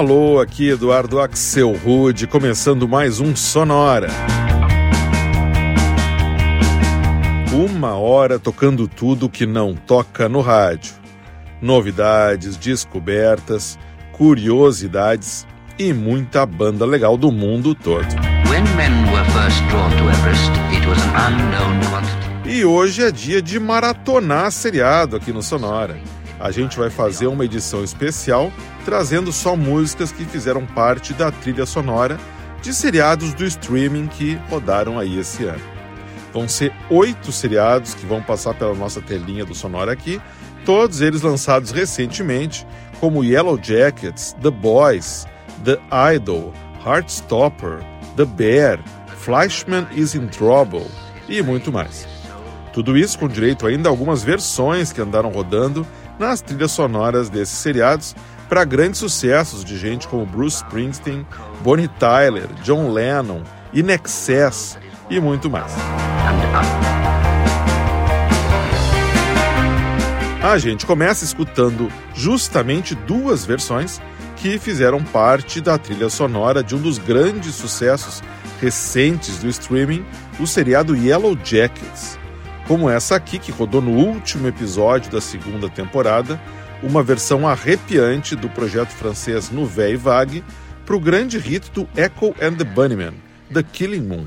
Alô, aqui Eduardo Axel Rude, começando mais um Sonora. Uma hora tocando tudo que não toca no rádio. Novidades, descobertas, curiosidades e muita banda legal do mundo todo. E hoje é dia de maratonar seriado aqui no Sonora. A gente vai fazer uma edição especial trazendo só músicas que fizeram parte da trilha sonora de seriados do streaming que rodaram aí esse ano. Vão ser oito seriados que vão passar pela nossa telinha do Sonora aqui, todos eles lançados recentemente, como Yellow Jackets, The Boys, The Idol, Heartstopper, The Bear, Fleischman is in Trouble e muito mais. Tudo isso com direito ainda a algumas versões que andaram rodando nas trilhas sonoras desses seriados para grandes sucessos de gente como Bruce Springsteen, Bonnie Tyler, John Lennon, Inexcess e muito mais. A gente começa escutando justamente duas versões que fizeram parte da trilha sonora de um dos grandes sucessos recentes do streaming, o seriado Yellow Jackets. Como essa aqui, que rodou no último episódio da segunda temporada, uma versão arrepiante do projeto francês Nouvelle Vague para o grande hit do Echo and the Bunnymen, The Killing Moon.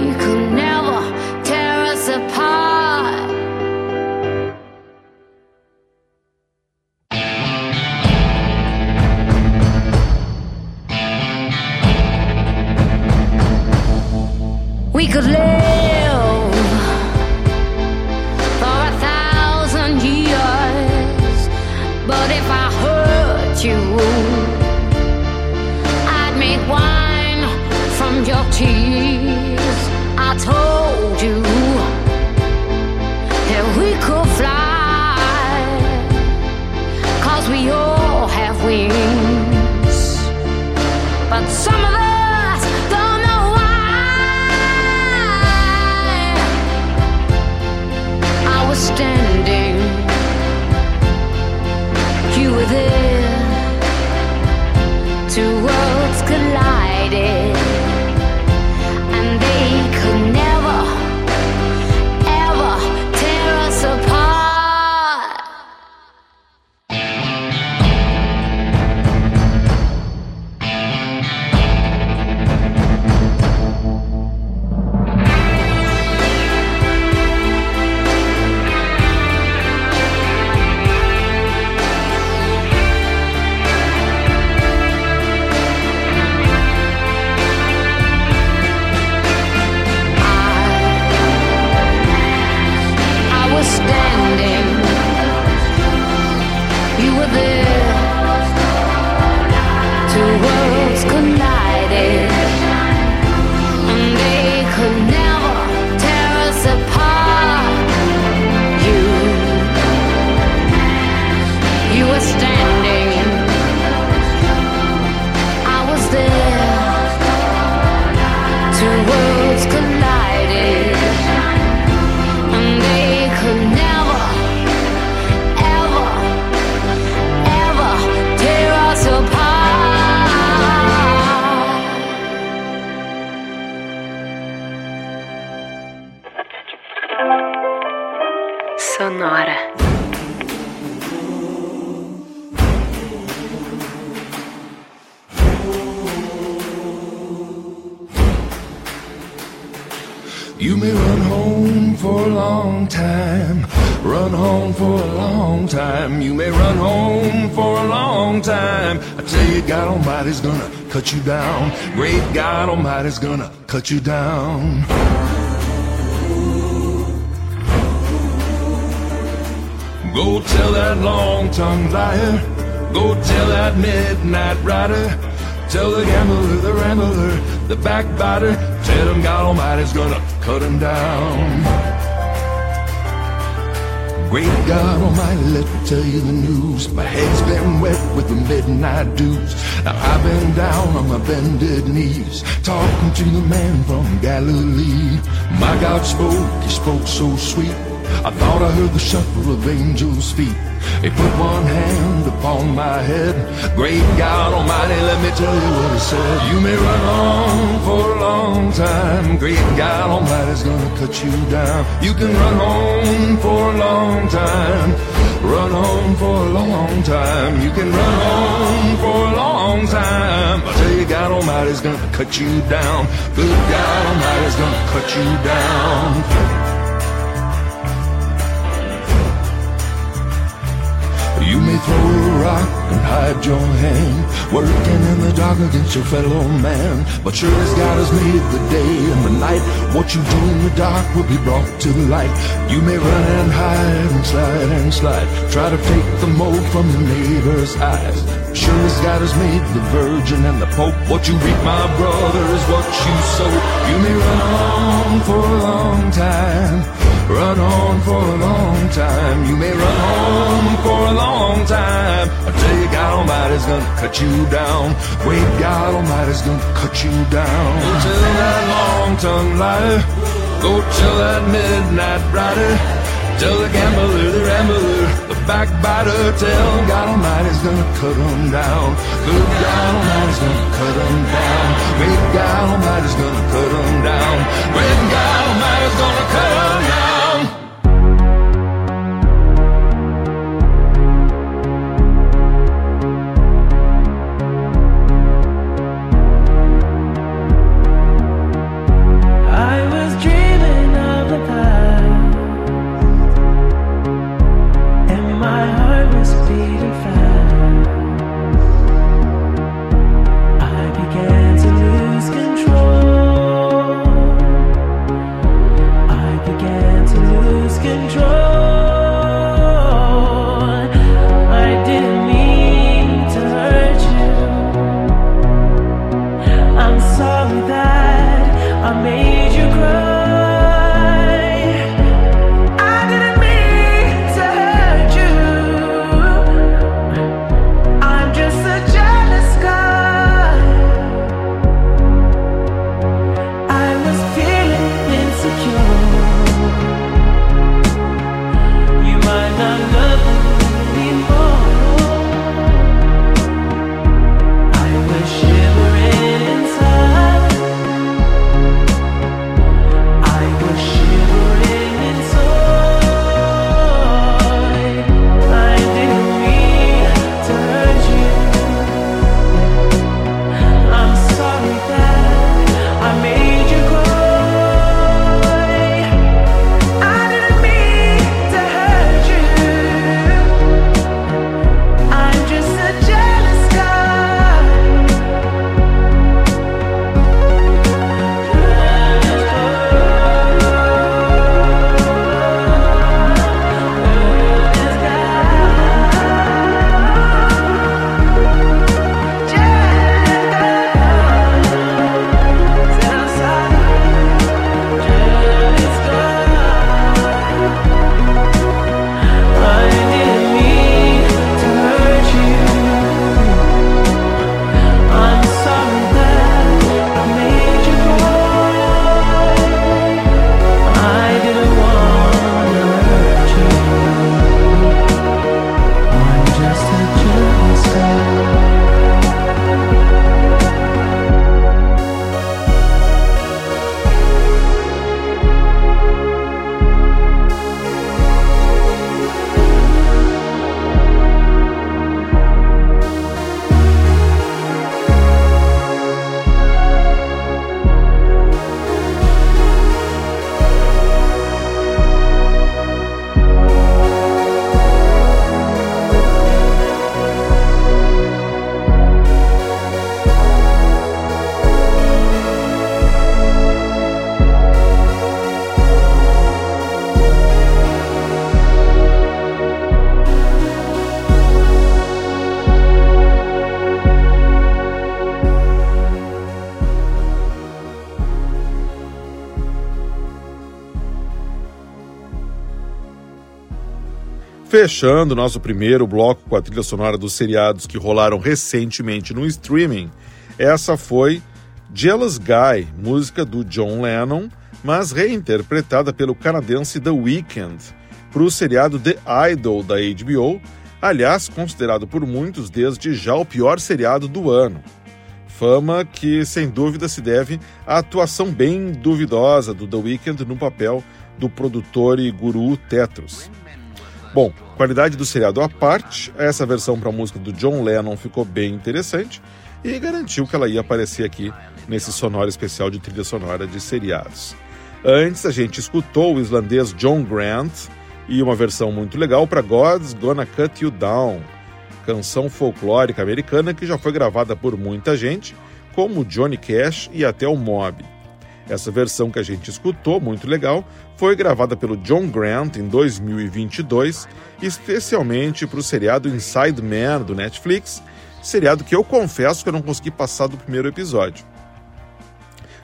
you down. Go tell that long-tongued liar. Go tell that midnight rider. Tell the gambler, the rambler, the backbiter. Tell him God Almighty's gonna cut him down. Great God Almighty, let me tell you the news. My head's been wet with the midnight dews. Now I've been down on my bended knees, talking to the man from Galilee. My God spoke, he spoke so sweet. I thought I heard the shuffle of angels' feet. He put one hand upon my head. Great God Almighty, let me tell you what he said. You may run on for a long time. Great God Almighty's gonna cut you down. You can run on for a long time. Run on for a long time. You can run on for a long time. I tell you, God Almighty's gonna cut you down. Good God Almighty's gonna cut you down. Throw a rock and hide your hand, working in the dark against your fellow man. But sure as God has made the day and the night, what you do in the dark will be brought to the light. You may run and hide and slide and slide, try to take the mold from your neighbor's eyes. Sure as God has made the Virgin and the Pope, what you reap, my brother, is what you sow. You may run on for a long time. Run on for a long time. You may run on for a long time until your God Almighty's gonna cut you down. Wait, God Almighty's gonna cut you down. Go tell that long-tongued liar. Go tell that midnight rider. Tell the gambler, the rambler, the backbiter, tell God Almighty's gonna cut them down. Good God Almighty's gonna cut them down. Great God Almighty's gonna cut them down. Great Fechando nosso primeiro bloco com a trilha sonora dos seriados que rolaram recentemente no streaming, essa foi Jealous Guy, música do John Lennon, mas reinterpretada pelo canadense The Weeknd para o seriado The Idol da HBO, aliás, considerado por muitos desde já o pior seriado do ano. Fama que, sem dúvida, se deve à atuação bem duvidosa do The Weeknd no papel do produtor e guru Tetros. Bom, qualidade do seriado à parte, essa versão para a música do John Lennon ficou bem interessante e garantiu que ela ia aparecer aqui nesse sonoro especial de trilha sonora de seriados. Antes, a gente escutou o islandês John Grant e uma versão muito legal para God's Gonna Cut You Down, canção folclórica americana que já foi gravada por muita gente, como Johnny Cash e até o Mob. Essa versão que a gente escutou, muito legal, foi gravada pelo John Grant em 2022, especialmente para o seriado Inside Man do Netflix, seriado que eu confesso que eu não consegui passar do primeiro episódio.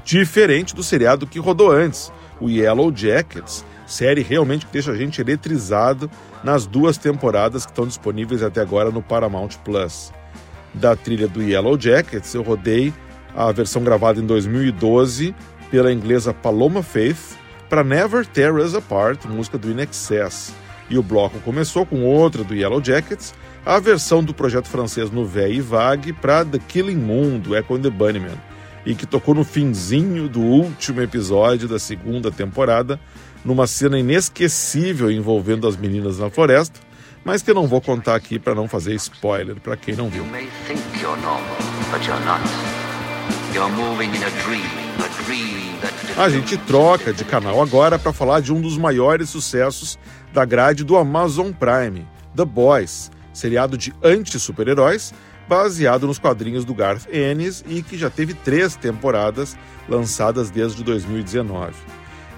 Diferente do seriado que rodou antes, o Yellow Jackets, Série realmente que deixa a gente eletrizado nas duas temporadas que estão disponíveis até agora no Paramount Plus. Da trilha do Yellow Jackets, eu rodei a versão gravada em 2012 pela inglesa Paloma Faith para Never Tear Us Apart, música do In Excess. E o bloco começou com outra do Yellow Jackets, a versão do projeto francês Nouvelle e Vague para The Killing Moon, do Echo and the Bunnymen, e que tocou no finzinho do último episódio da segunda temporada, numa cena inesquecível envolvendo as meninas na floresta, mas que eu não vou contar aqui para não fazer spoiler para quem não viu. You may think you're normal, but you're not. You're moving in a dream, a gente troca de canal agora para falar de um dos maiores sucessos da grade do Amazon Prime, The Boys, seriado de anti-super-heróis baseado nos quadrinhos do Garth Ennis e que já teve três temporadas lançadas desde 2019.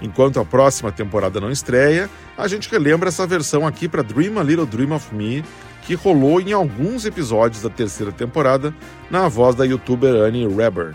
Enquanto a próxima temporada não estreia, a gente relembra essa versão aqui para Dream a Little Dream of Me, que rolou em alguns episódios da terceira temporada na voz da youtuber Annie Reber.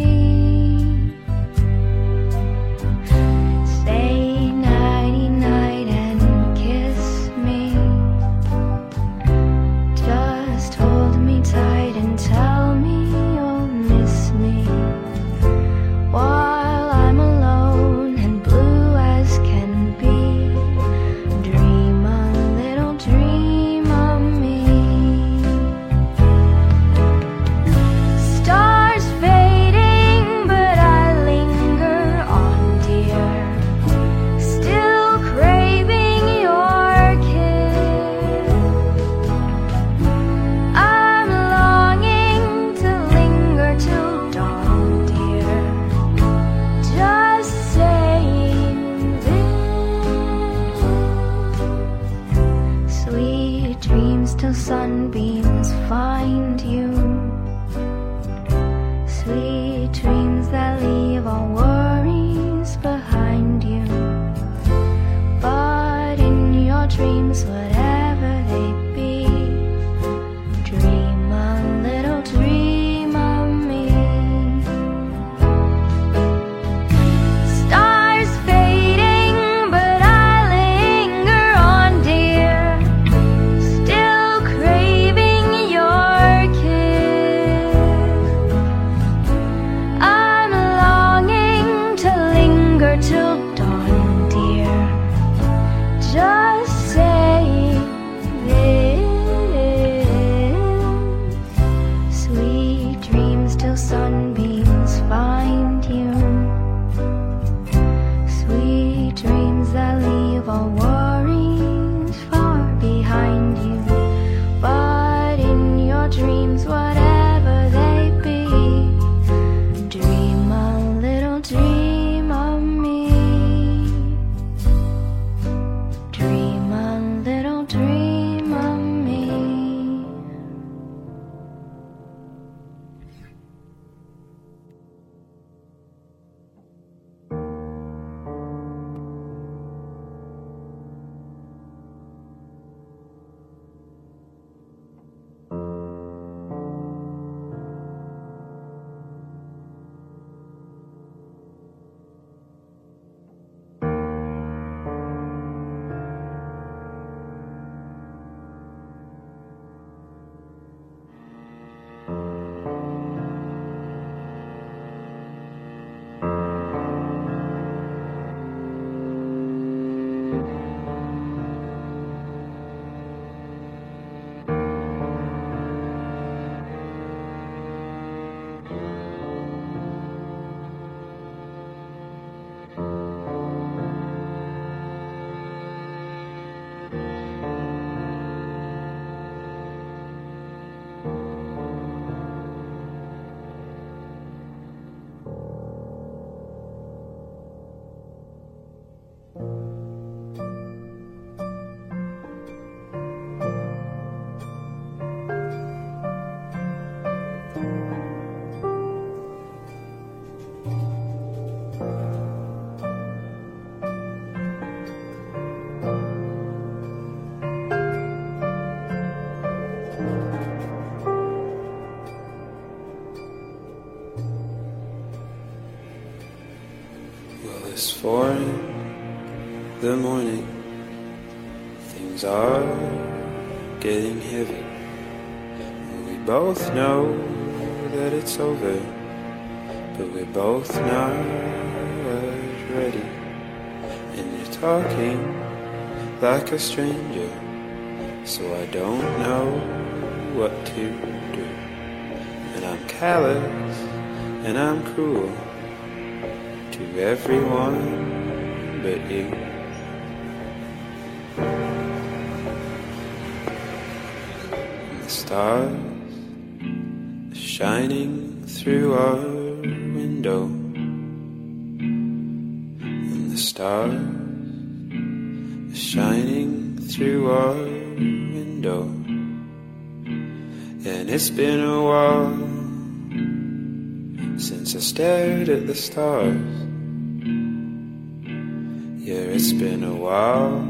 dreams, whatever. It's the morning. Things are getting heavy. We both know that it's over, but we're both not ready. And you're talking like a stranger, so I don't know what to do. And I'm callous and I'm cruel to everyone but you. And the stars are shining through our window, and the stars are shining through our window, and it's been a while since I stared at the stars. Yeah, it's been a while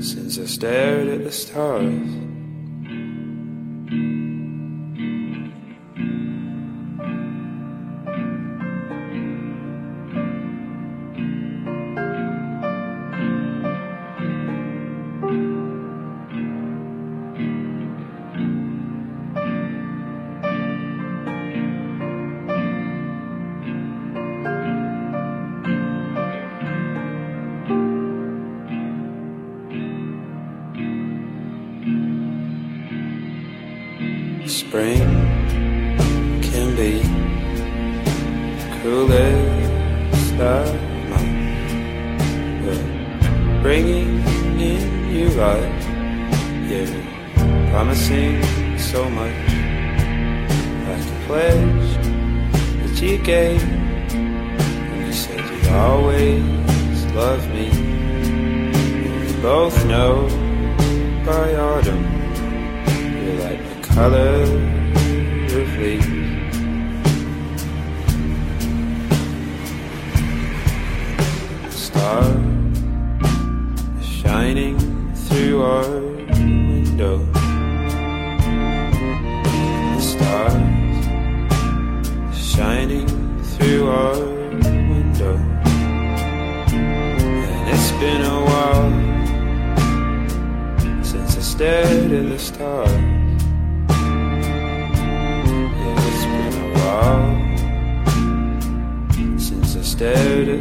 since I stared at the stars.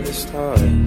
this time.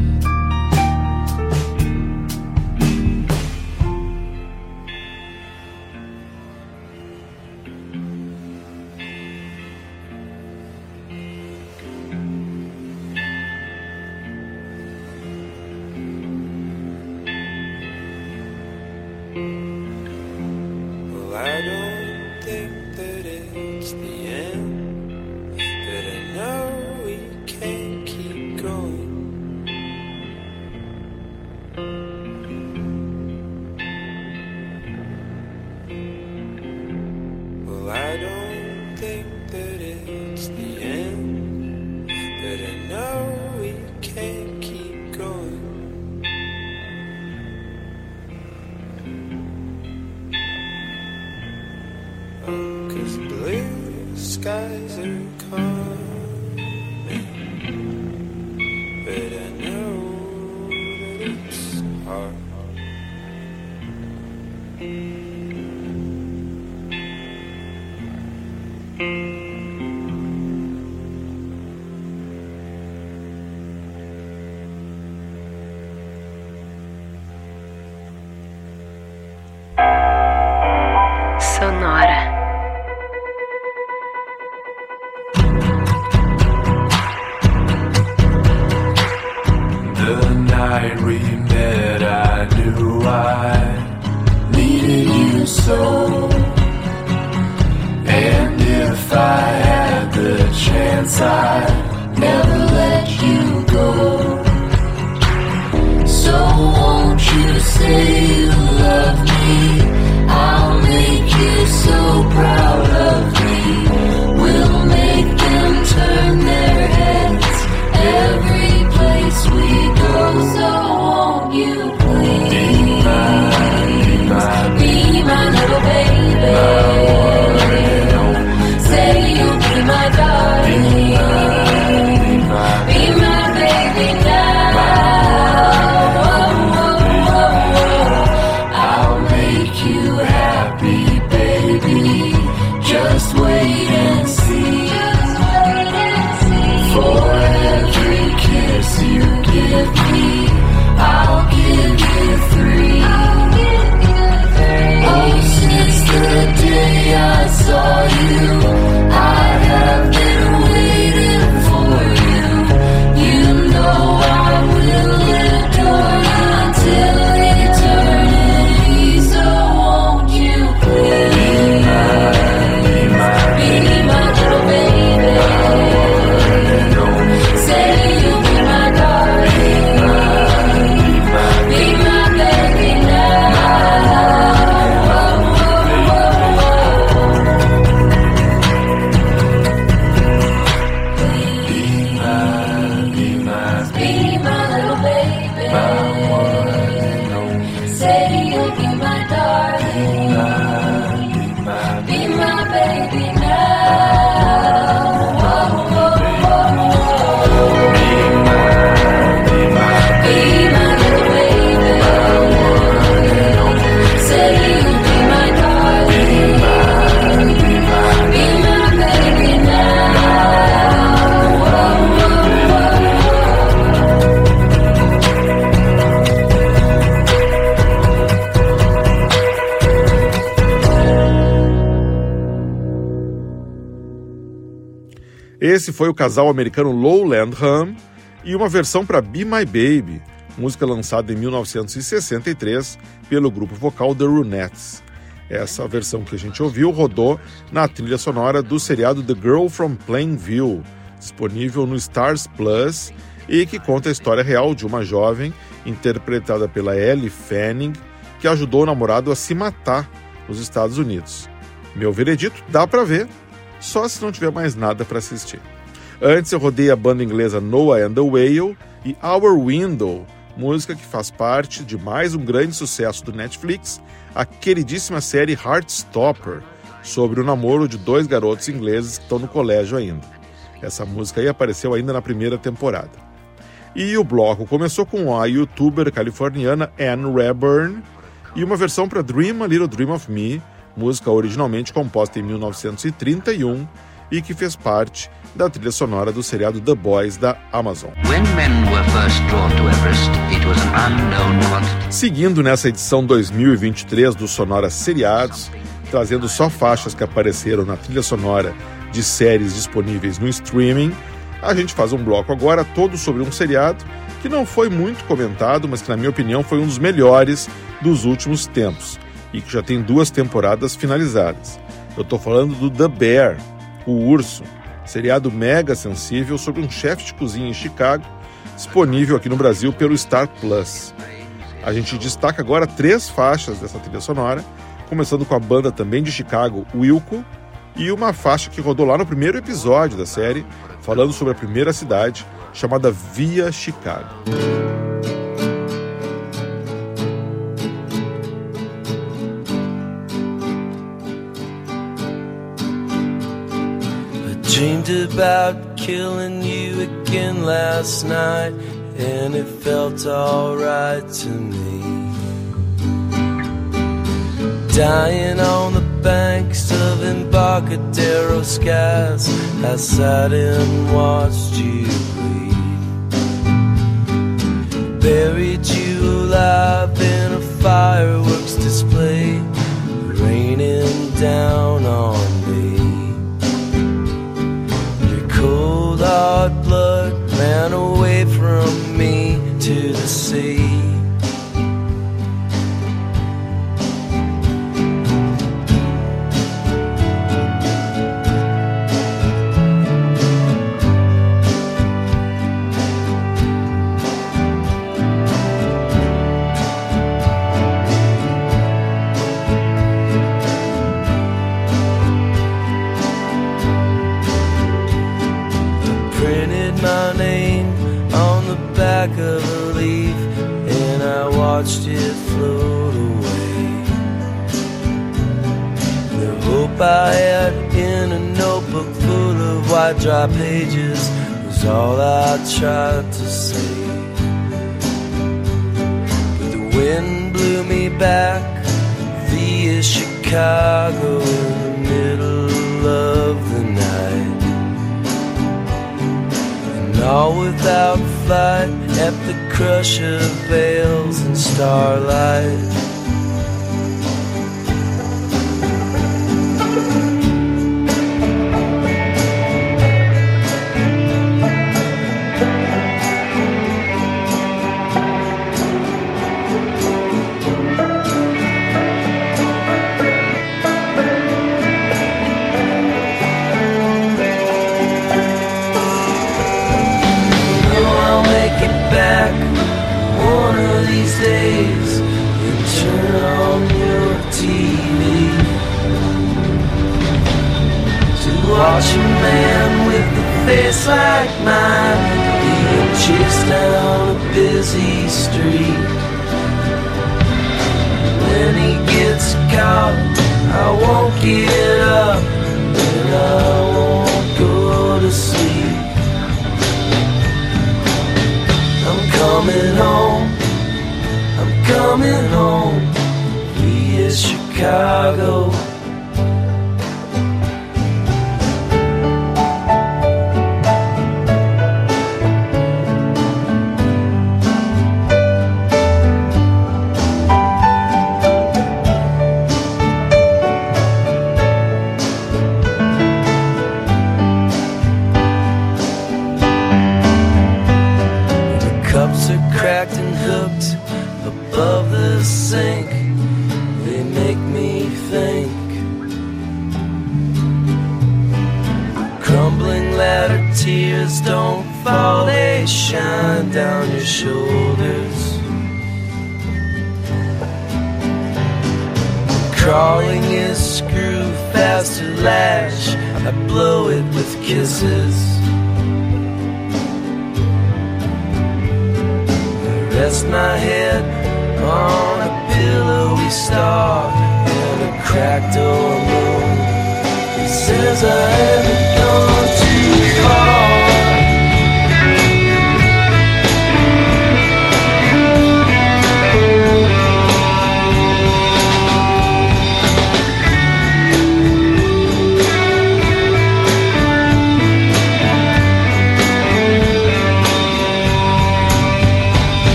I'd never let you go. So won't you say Esse foi o casal americano Lowland Hum e uma versão para Be My Baby, música lançada em 1963 pelo grupo vocal The Ronettes. Essa versão que a gente ouviu rodou na trilha sonora do seriado The Girl from Plainview, disponível no Stars Plus e que conta a história real de uma jovem interpretada pela Ellie Fanning que ajudou o namorado a se matar nos Estados Unidos. Meu veredito, dá para ver, só se não tiver mais nada para assistir. Antes eu rodei a banda inglesa Noah and the Whale e Our Window, música que faz parte de mais um grande sucesso do Netflix, a queridíssima série Heartstopper, sobre o namoro de dois garotos ingleses que estão no colégio ainda. Essa música aí apareceu ainda na primeira temporada. E o bloco começou com a youtuber californiana Anne Raburn e uma versão para Dream a Little Dream of Me, música originalmente composta em 1931 e que fez parte da trilha sonora do seriado The Boys da Amazon. Everest. Seguindo nessa edição 2023 do Sonora Seriados, trazendo só faixas que apareceram na trilha sonora de séries disponíveis no streaming, a gente faz um bloco agora todo sobre um seriado que não foi muito comentado, mas que, na minha opinião, foi um dos melhores dos últimos tempos e que já tem duas temporadas finalizadas. Eu estou falando do The Bear, o Urso, seriado mega sensível sobre um chefe de cozinha em Chicago, disponível aqui no Brasil pelo Star Plus. A gente destaca agora três faixas dessa trilha sonora, começando com a banda também de Chicago, Wilco, e uma faixa que rodou lá no primeiro episódio da série, falando sobre a primeira cidade, chamada Via Chicago. Dreamed about killing you again last night, and it felt alright to me. Dying on the banks of Embarcadero skies, I sat and watched you bleed. Buried you alive in a fireworks display, raining down on me. Hard blood ran away from me to the sea. The hope I had in a notebook full of white dry pages was all I tried to say. But the wind blew me back via Chicago in the middle of the night. And all without flight at the crush of veils and starlight.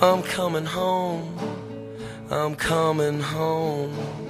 I'm coming home. I'm coming home.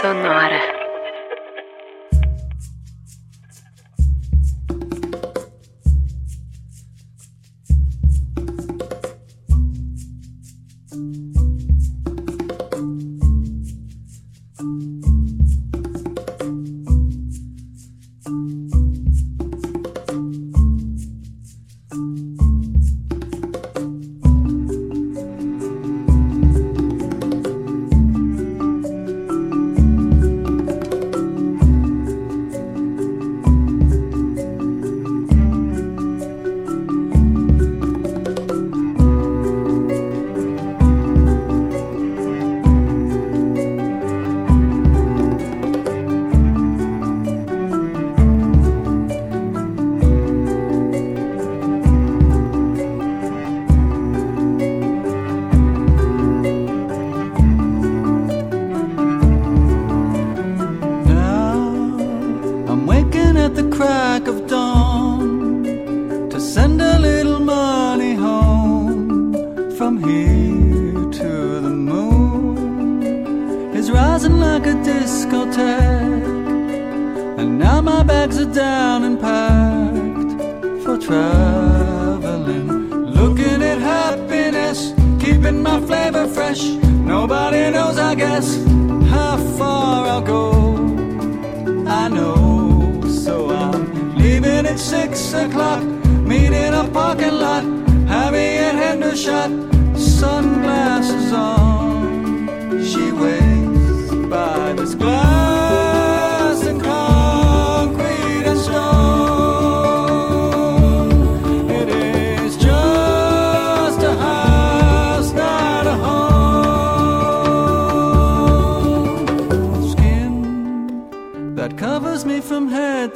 Sonora.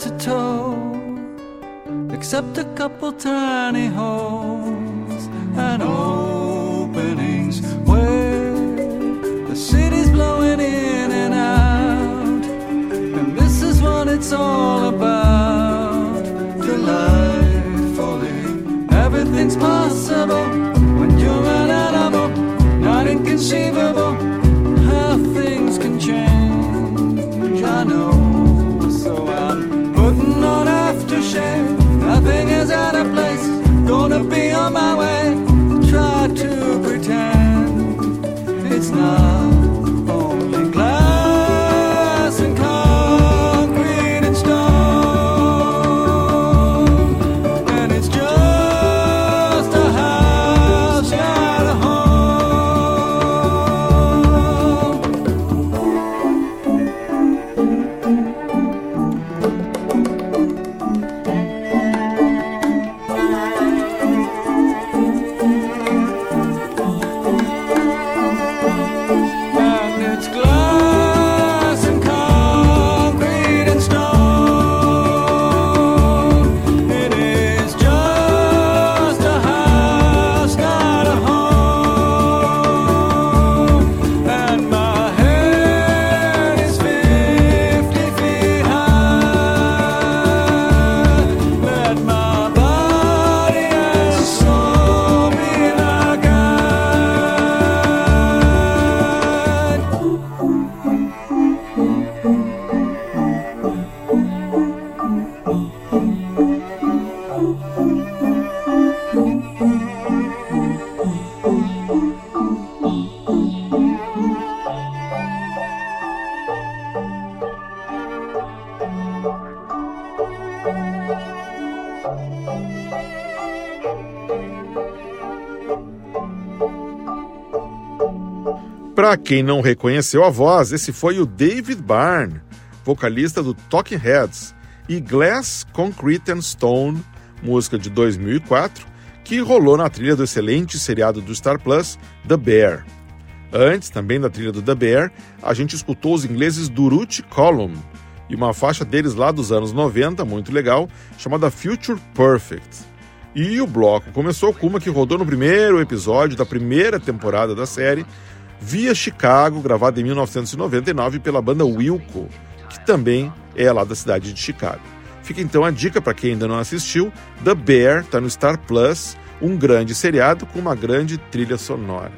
To toe, except a couple tiny holes and openings where the city's blowing in and out. And this is what it's all about. Delightfully, everything's possible when you're an animal, not inconceivable my way. Para quem não reconheceu a voz, esse foi o David Byrne, vocalista do Talking Heads, e Glass, Concrete and Stone, música de 2004, que rolou na trilha do excelente seriado do Star Plus, The Bear. Antes, também da trilha do The Bear, a gente escutou os ingleses Durutti Column e uma faixa deles lá dos anos 90, muito legal, chamada Future Perfect. E o bloco começou com uma que rodou no primeiro episódio da primeira temporada da série, via Chicago, gravada em 1999 pela banda Wilco, que também é lá da cidade de Chicago. Fica então a dica para quem ainda não assistiu: The Bear está no Star Plus, um grande seriado com uma grande trilha sonora.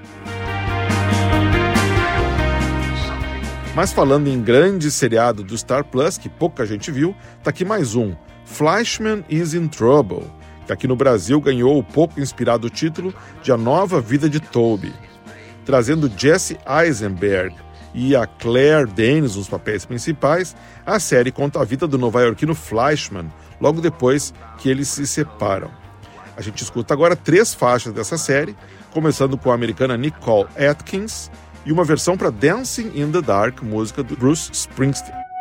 Mas falando em grande seriado do Star Plus, que pouca gente viu, tá aqui mais um: Flashman is in Trouble, que aqui no Brasil ganhou o pouco inspirado título de A Nova Vida de Toby, trazendo Jesse Eisenberg e a Claire Danes nos papéis principais. A série conta a vida do nova-iorquino Flashman, logo depois que eles se separam. A gente escuta agora três faixas dessa série, começando com a americana Nicole Atkins e uma versão para Dancing in the Dark, música do Bruce Springsteen.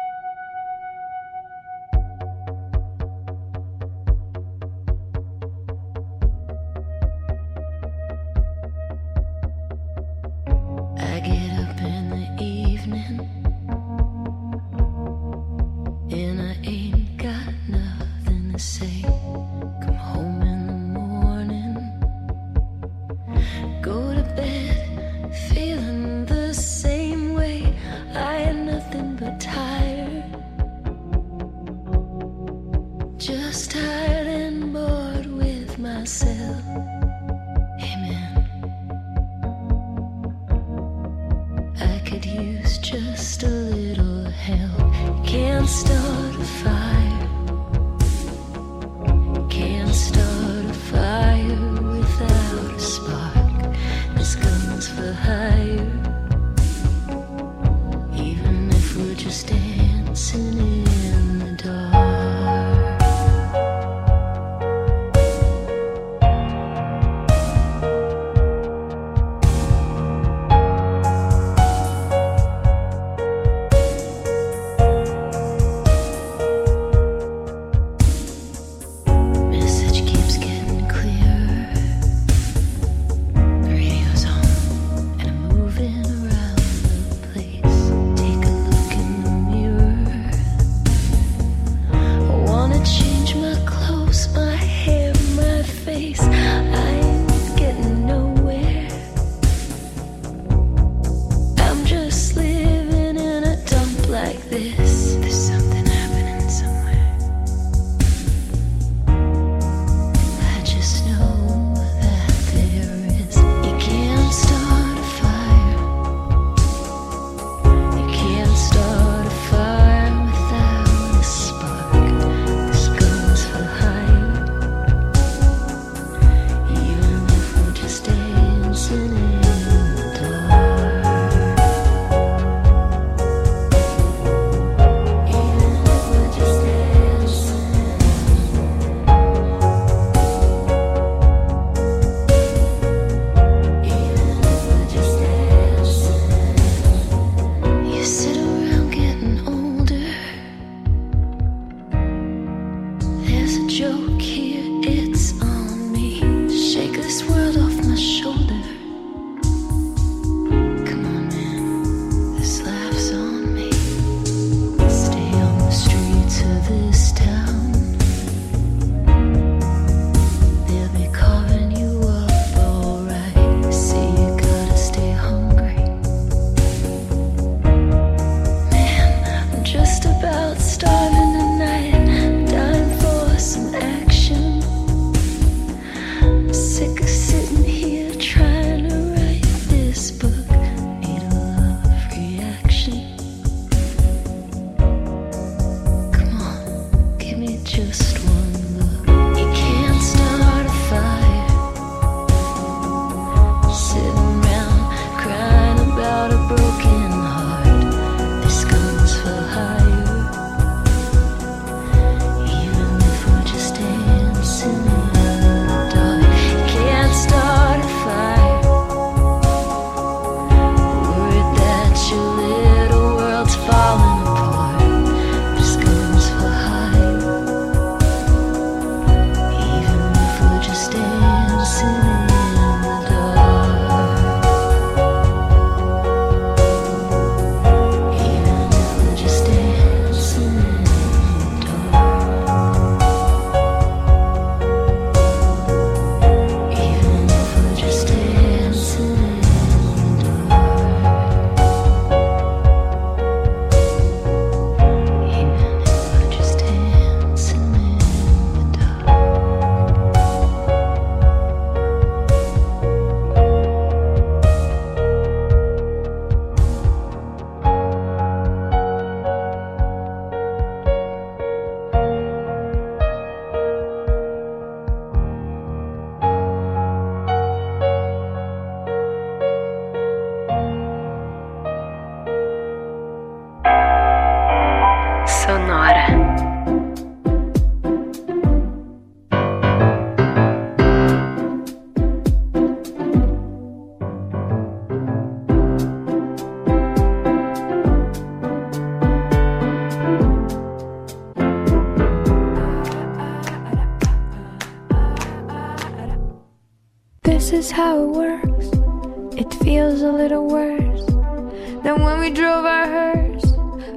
Then when we drove our hearse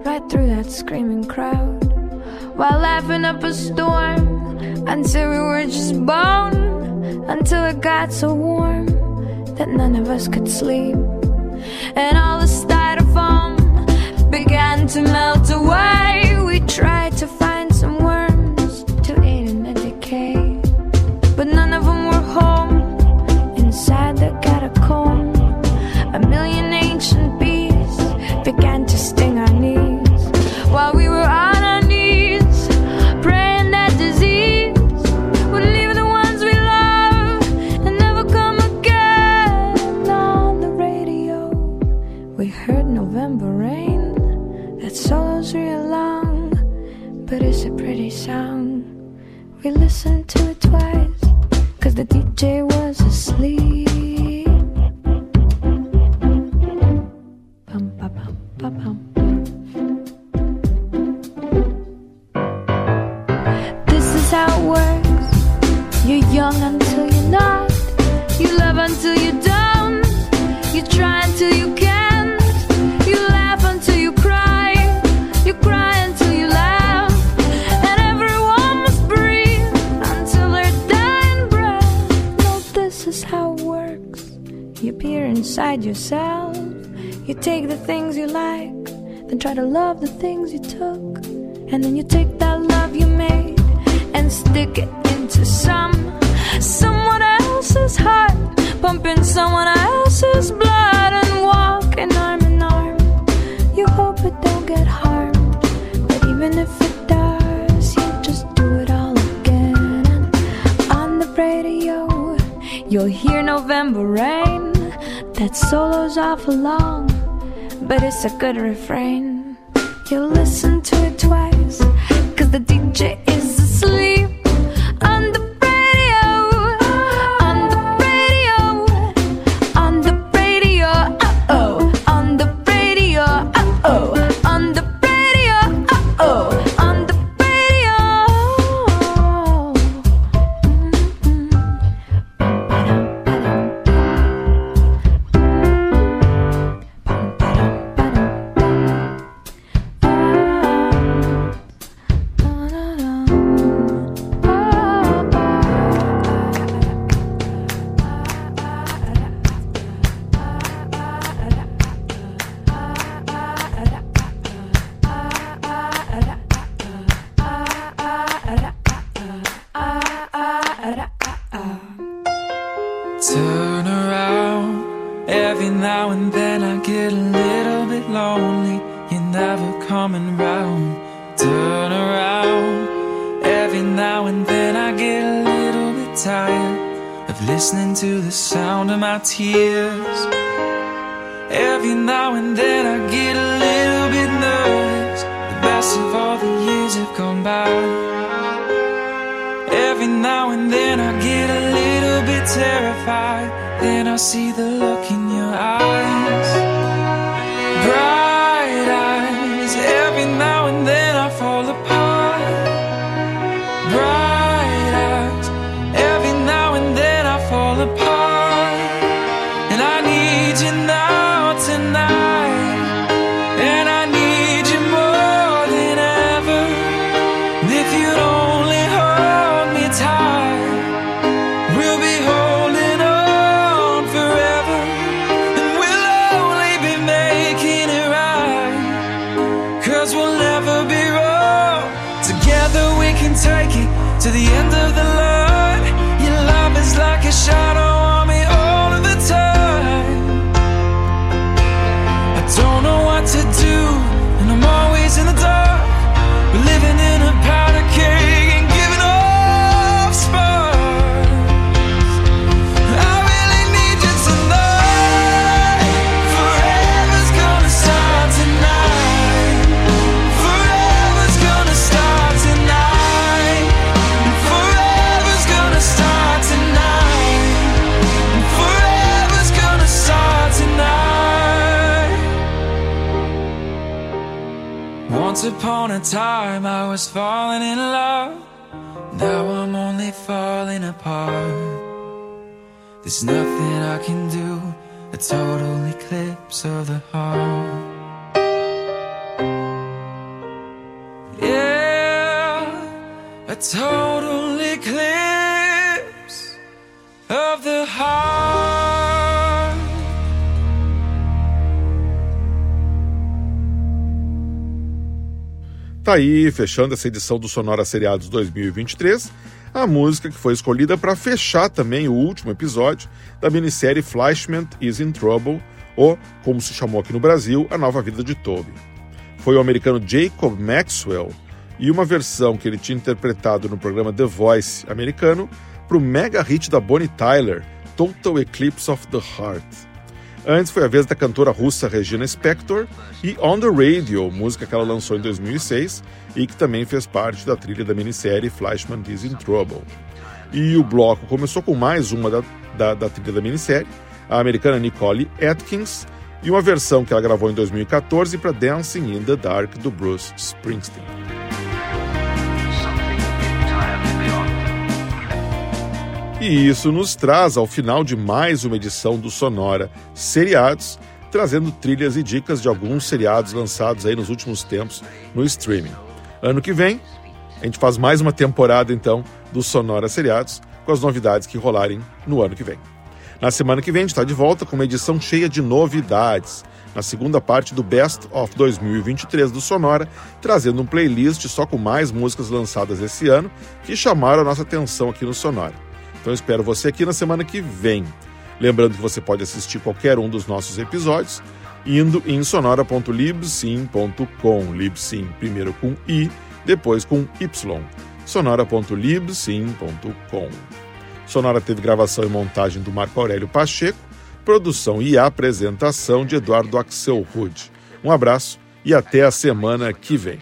right through that screaming crowd while laughing up a storm until we were just bone until it got so warm that none of us could sleep. And all the styrofoam began to melt away. We tried to try to love the things you took. And then you take that love you made and stick it into some someone else's heart, pumping someone else's blood and walking arm in arm. You hope it don't get harmed, but even if it does, you just do it all again. And on the radio, you'll hear November rain that solo's awful long, but it's a good refrain. You listen to it twice, cause the DJ is asleep on the a time I was falling in love. Now I'm only falling apart. There's nothing I can do. A total eclipse of the heart. Yeah, a total Tá aí, fechando essa edição do Sonora Seriados 2023, a música que foi escolhida para fechar também o último episódio da minissérie Flashman is in Trouble, ou, como se chamou aqui no Brasil, A Nova Vida de Toby. Foi o americano Jacob Maxwell e uma versão que ele tinha interpretado no programa The Voice americano para o mega hit da Bonnie Tyler, Total Eclipse of the Heart. Antes foi a vez da cantora russa Regina Spektor e On the Radio, música que ela lançou em 2006 e que também fez parte da trilha da minissérie Flashman is in Trouble. E o bloco começou com mais uma da, da, da trilha da minissérie, a americana Nicole Atkins, e uma versão que ela gravou em 2014 para Dancing in the Dark do Bruce Springsteen. E isso nos traz ao final de mais uma edição do Sonora Seriados, trazendo trilhas e dicas de alguns seriados lançados aí nos últimos tempos no streaming. Ano que vem, a gente faz mais uma temporada então do Sonora Seriados, com as novidades que rolarem no ano que vem. Na semana que vem, a gente está de volta com uma edição cheia de novidades. Na segunda parte do Best of 2023 do Sonora, trazendo um playlist só com mais músicas lançadas esse ano que chamaram a nossa atenção aqui no Sonora. Então eu espero você aqui na semana que vem. Lembrando que você pode assistir qualquer um dos nossos episódios indo em sonora.libsim.com. Libsim primeiro com i, depois com y. sonora.libsim.com. Sonora teve gravação e montagem do Marco Aurélio Pacheco, produção e apresentação de Eduardo Axel Rude. Um abraço e até a semana que vem.